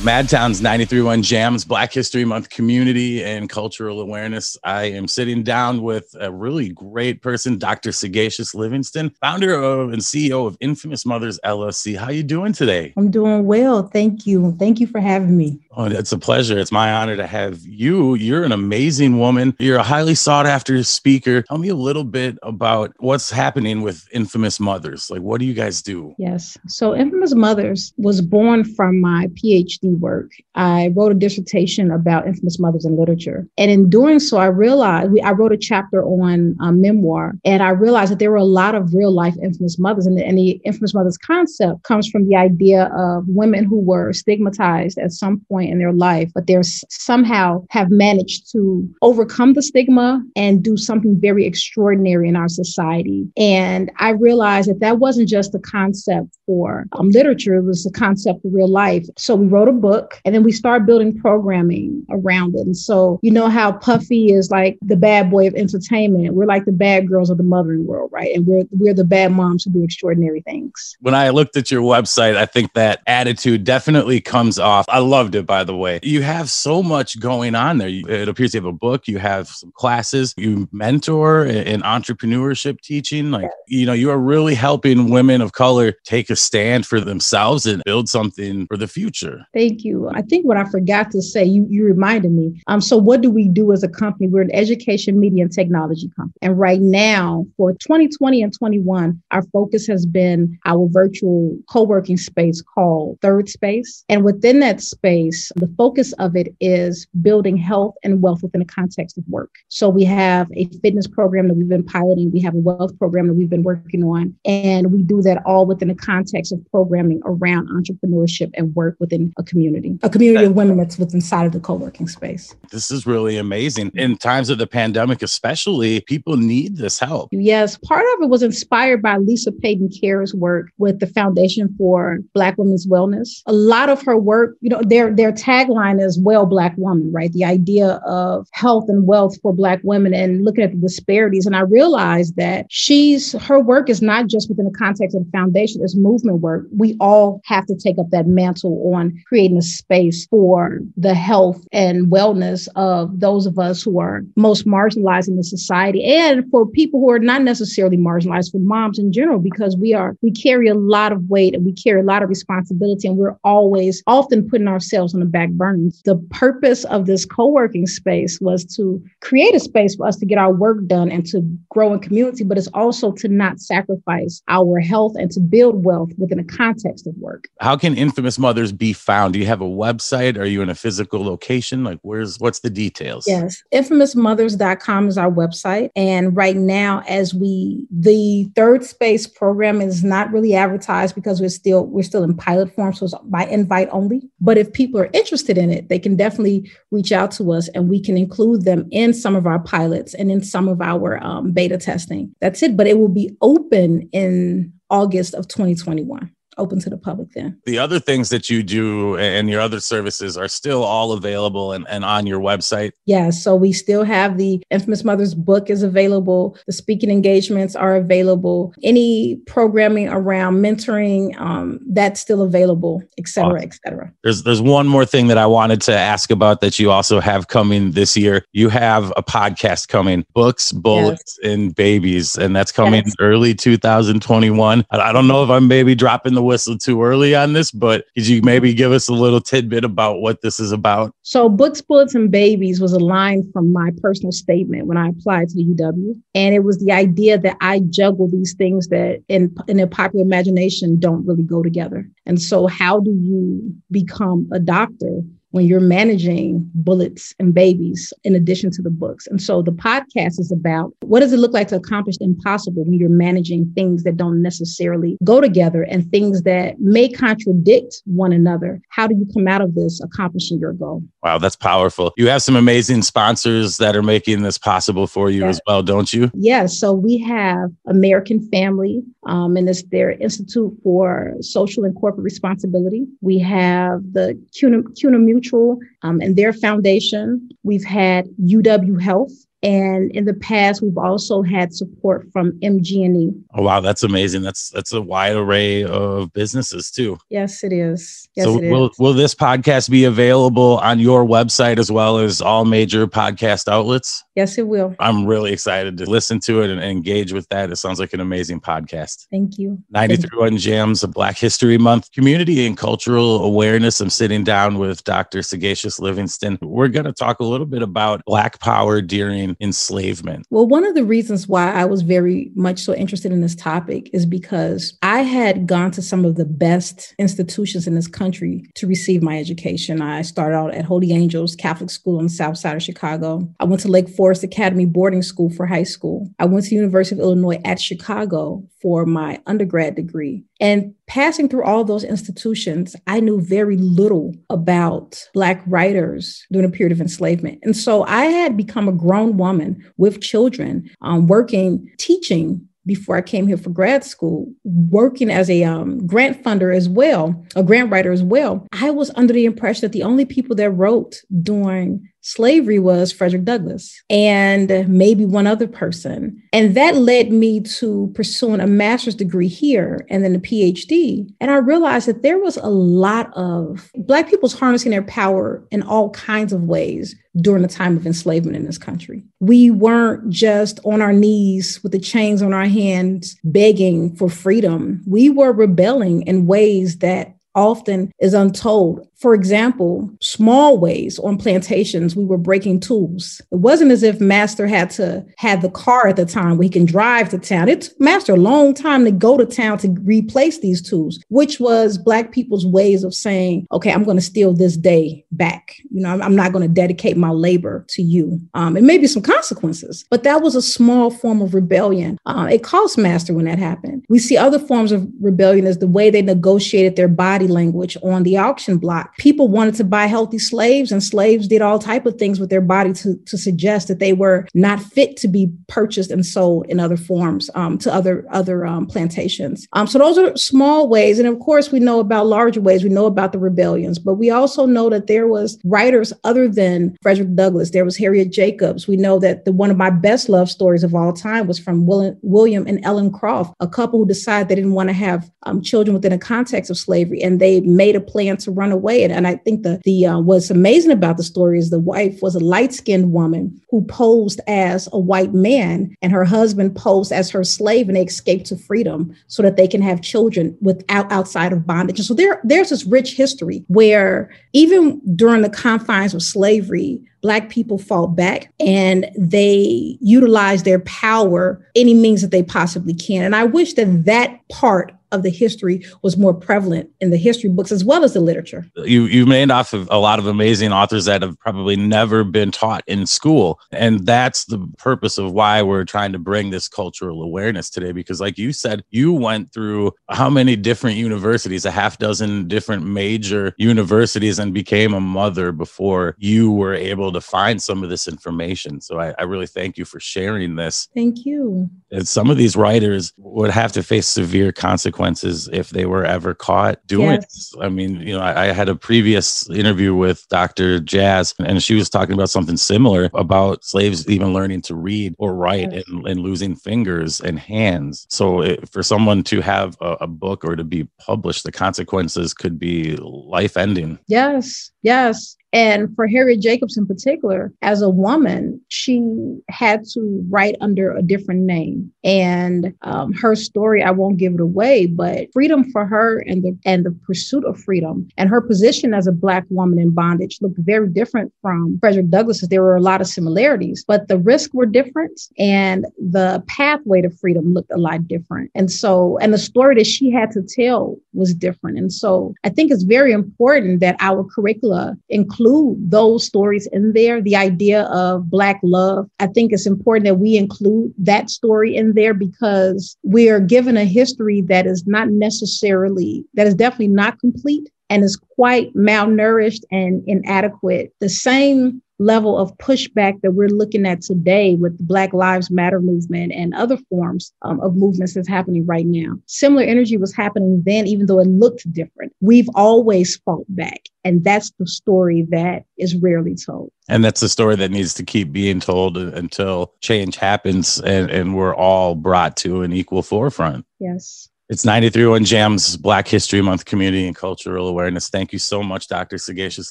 Madtown's 93.1 Jams, Black History Month community and cultural awareness. I am sitting down with a really great person, Dr. Sagashus Levingston, founder of and CEO of Infamous Mothers LLC. How you doing today? I'm doing well. Thank you. Thank you for having me. Oh, it's a pleasure. It's my honor to have you. You're an amazing woman. You're a highly sought after speaker. Tell me a little bit about what's happening with Infamous Mothers. Like, what do you guys do? Yes. So, Infamous Mothers was born from my PhD work. I wrote a dissertation about infamous mothers in literature. And in doing so, I realized I wrote a chapter on um, memoir, and I realized that there were a lot of real life infamous mothers. And the, and the infamous mothers concept comes from the idea of women who were stigmatized at some point point in their life, but they're somehow have managed to overcome the stigma and do something very extraordinary in our society. And I realized that that wasn't just a concept for um, literature, it was a concept for real life. So we wrote a book and then we started building programming around it. And so, you know how Puffy is like the bad boy of entertainment. We're like the bad girls of the mothering world, right? And we're, we're the bad moms who do extraordinary things. When I looked at your website, I think that attitude definitely comes off. I loved it, by the way. You have so much going on there. It appears you have a book, you have some classes, you mentor in entrepreneurship teaching. Like, you know, you are really helping women of color take a stand for themselves and build something for the future. Thank you. I think what I forgot to say, you, you reminded me. Um, so what do we do as a company? We're an education, media, and technology company. And right now, for 2020 and 21, our focus has been our virtual co-working space called Third Space. And within that space, the focus of it is building health and wealth within the context of work. So we have a fitness program that we've been piloting, we have a wealth program that we've been working on, and we do that all within the context of programming around entrepreneurship and work within a community, a community of women that's within inside of the co-working space. This is really amazing. In times of the pandemic, especially, people need this help. Yes, part of it was inspired by Lisa Payton Care's work with the Foundation for Black Women's Wellness. A lot of her work, you know, their their tagline is well black woman right? The idea of health and wealth for black women and looking at the disparities. And i realized that she's her work is not just within the context of the foundation it's movement work. We all have to take up that mantle on creating a space for the health and wellness of those of us who are most marginalized in the society and for people who are not necessarily marginalized for moms in general because we are we carry a lot of weight and we carry a lot of responsibility and we're always often putting ourselves the back burner. The purpose of this co-working space was to create a space for us to get our work done and to grow in community, but it's also to not sacrifice our health and to build wealth within a context of work. How can infamous mothers be found? Do you have a website? Are you in a physical location? Like where's what's the details? Yes. Infamousmothers.com is our website. And right now, as we the third space program is not really advertised because we're still we're still in pilot form. So it's by invite only. But if people are interested in it, they can definitely reach out to us and we can include them in some of our pilots and in some of our um, beta testing. That's it. But it will be open in August of 2021 open to the public then. The other things that you do and your other services are still all available and, and on your website? Yeah, so we still have the Infamous Mothers book is available. The speaking engagements are available. Any programming around mentoring, um, that's still available, et cetera, awesome. et cetera. There's, there's one more thing that I wanted to ask about that you also have coming this year. You have a podcast coming, Books, Bullets, yes. and Babies, and that's coming yes. early 2021. I don't know if I'm maybe dropping the whistle too early on this, but could you maybe give us a little tidbit about what this is about? So, Books, Bullets, and Babies was a line from my personal statement when I applied to the UW. And it was the idea that I juggle these things that in, in the popular imagination don't really go together. And so, how do you become a doctor when you're managing bullets and babies in addition to the books. And so the podcast is about what does it look like to accomplish the impossible when you're managing things that don't necessarily go together and things that may contradict one another. How do you come out of this accomplishing your goal? Wow, that's powerful. You have some amazing sponsors that are making this possible for you yeah. as well, don't you? Yes. So we have American Family, um, and it's their Institute for Social and Corporate Responsibility. We have the CUNA, CUNA Mutual um, and their foundation. We've had UW Health, And in the past, we've also had support from MG&E. Oh wow, that's amazing. That's that's a wide array of businesses too. Yes, it is. Yes, so it will is. will this podcast be available on your website as well as all major podcast outlets? Yes, it will. I'm really excited to listen to it and engage with that. It sounds like an amazing podcast. Thank you. 931 Jams, a Black History Month community and cultural awareness. I'm sitting down with Dr. Sagashus Levingston. We're going to talk a little bit about Black power during enslavement. Well, one of the reasons why I was very much so interested in this topic is because I had gone to some of the best institutions in this country to receive my education. I started out at Holy Angels Catholic School on the south side of Chicago. I went to Lake Forest Academy boarding school for high school. I went to the University of Illinois at Chicago for my undergrad degree. And passing through all those institutions, I knew very little about Black writers during a period of enslavement. And so I had become a grown woman with children, um, working, teaching before I came here for grad school, working as a um, grant funder as well, a grant writer as well, I was under the impression that the only people that wrote during slavery was Frederick Douglass and maybe one other person. And that led me to pursuing a master's degree here and then a PhD. And I realized that there was a lot of Black people's harnessing their power in all kinds of ways during the time of enslavement in this country. We weren't just on our knees with the chains on our hands begging for freedom. We were rebelling in ways that often is untold. For example, small ways on plantations, we were breaking tools. It wasn't as if Master had to have the car at the time where he can drive to town. It took Master a long time to go to town to replace these tools, which was Black people's ways of saying, okay, I'm going to steal this day back. You know, I'm, I'm not going to dedicate my labor to you. Um, and maybe some consequences, but that was a small form of rebellion. Uh, it cost Master when that happened. We see other forms of rebellion as the way they negotiated their body language on the auction block. People wanted to buy healthy slaves and slaves did all type of things with their body to, to suggest that they were not fit to be purchased and sold in other forms um, to other other um, plantations. Um, so those are small ways and of course we know about larger ways. We know about the rebellions but we also know that there was writers other than frederick douglass. There was harriet jacobs. We know that the one of my best love stories of all time was from william, william and ellen croft a couple who decided they didn't want to have um, children within a context of slavery and they made a plan to run away and, and I think the the uh, what's amazing about the story is the wife was a light skinned woman who posed as a white man, and her husband posed as her slave, and they escaped to freedom so that they can have children without outside of bondage. And so there there's this rich history where even during the confines of slavery, Black people fought back and they utilized their power any means that they possibly can. And I wish that that part of the history was more prevalent in the history books as well as the literature. You you made off of a lot of amazing authors that have probably never been taught in school, and that's the purpose of why we're trying to bring this cultural awareness today. Because, like you said, you went through how many different universities, a half dozen different major universities, and became a mother before you were able to find some of this information. So I, I really thank you for sharing this. Thank you. And some of these writers would have to face severe consequences if they were ever caught doing yes. this. I mean, you know, I, I, had a previous interview with Dr. Jazz, and she was talking about something similar about slaves even learning to read or write yes. and, and, losing fingers and hands. So it, for someone to have a, a book or to be published, the consequences could be life ending. Yes, yes. And for Harriet Jacobs in particular, as a woman, she had to write under a different name. And um, her story, I won't give it away, but freedom for her and the and the pursuit of freedom and her position as a black woman in bondage looked very different from Frederick Douglass's. There were a lot of similarities, but the risks were different and the pathway to freedom looked a lot different. And so, and the story that she had to tell was different. And so I think it's very important that our curricula include include those stories in there. The idea of Black love, I think it's important that we include that story in there because we are given a history that is not necessarily, that is definitely not complete and is quite malnourished and inadequate. The same level of pushback that we're looking at today with the Black Lives Matter movement and other forms um, of movements that's happening right now. Similar energy was happening then, even though it looked different. We've always fought back. And that's the story that is rarely told. And that's the story that needs to keep being told until change happens and, and we're all brought to an equal forefront. Yes. It's 931 Jams Black History Month Community and Cultural Awareness. Thank you so much, Dr. Sagashus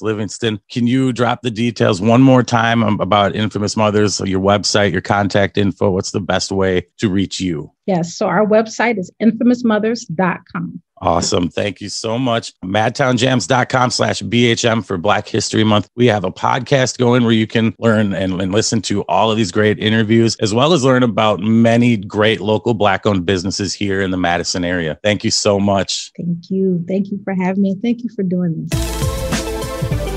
Levingston. Can you drop the details one more time about Infamous Mothers, your website, your contact info? What's the best way to reach you? Yes. So our website is infamousmothers.com. Awesome. Thank you so much. MadtownJams.com slash BHM for Black History Month. We have a podcast going where you can learn and, and, listen to all of these great interviews, as well as learn about many great local Black owned businesses here in the Madison area. Thank you so much. Thank you. Thank you for having me. Thank you for doing this.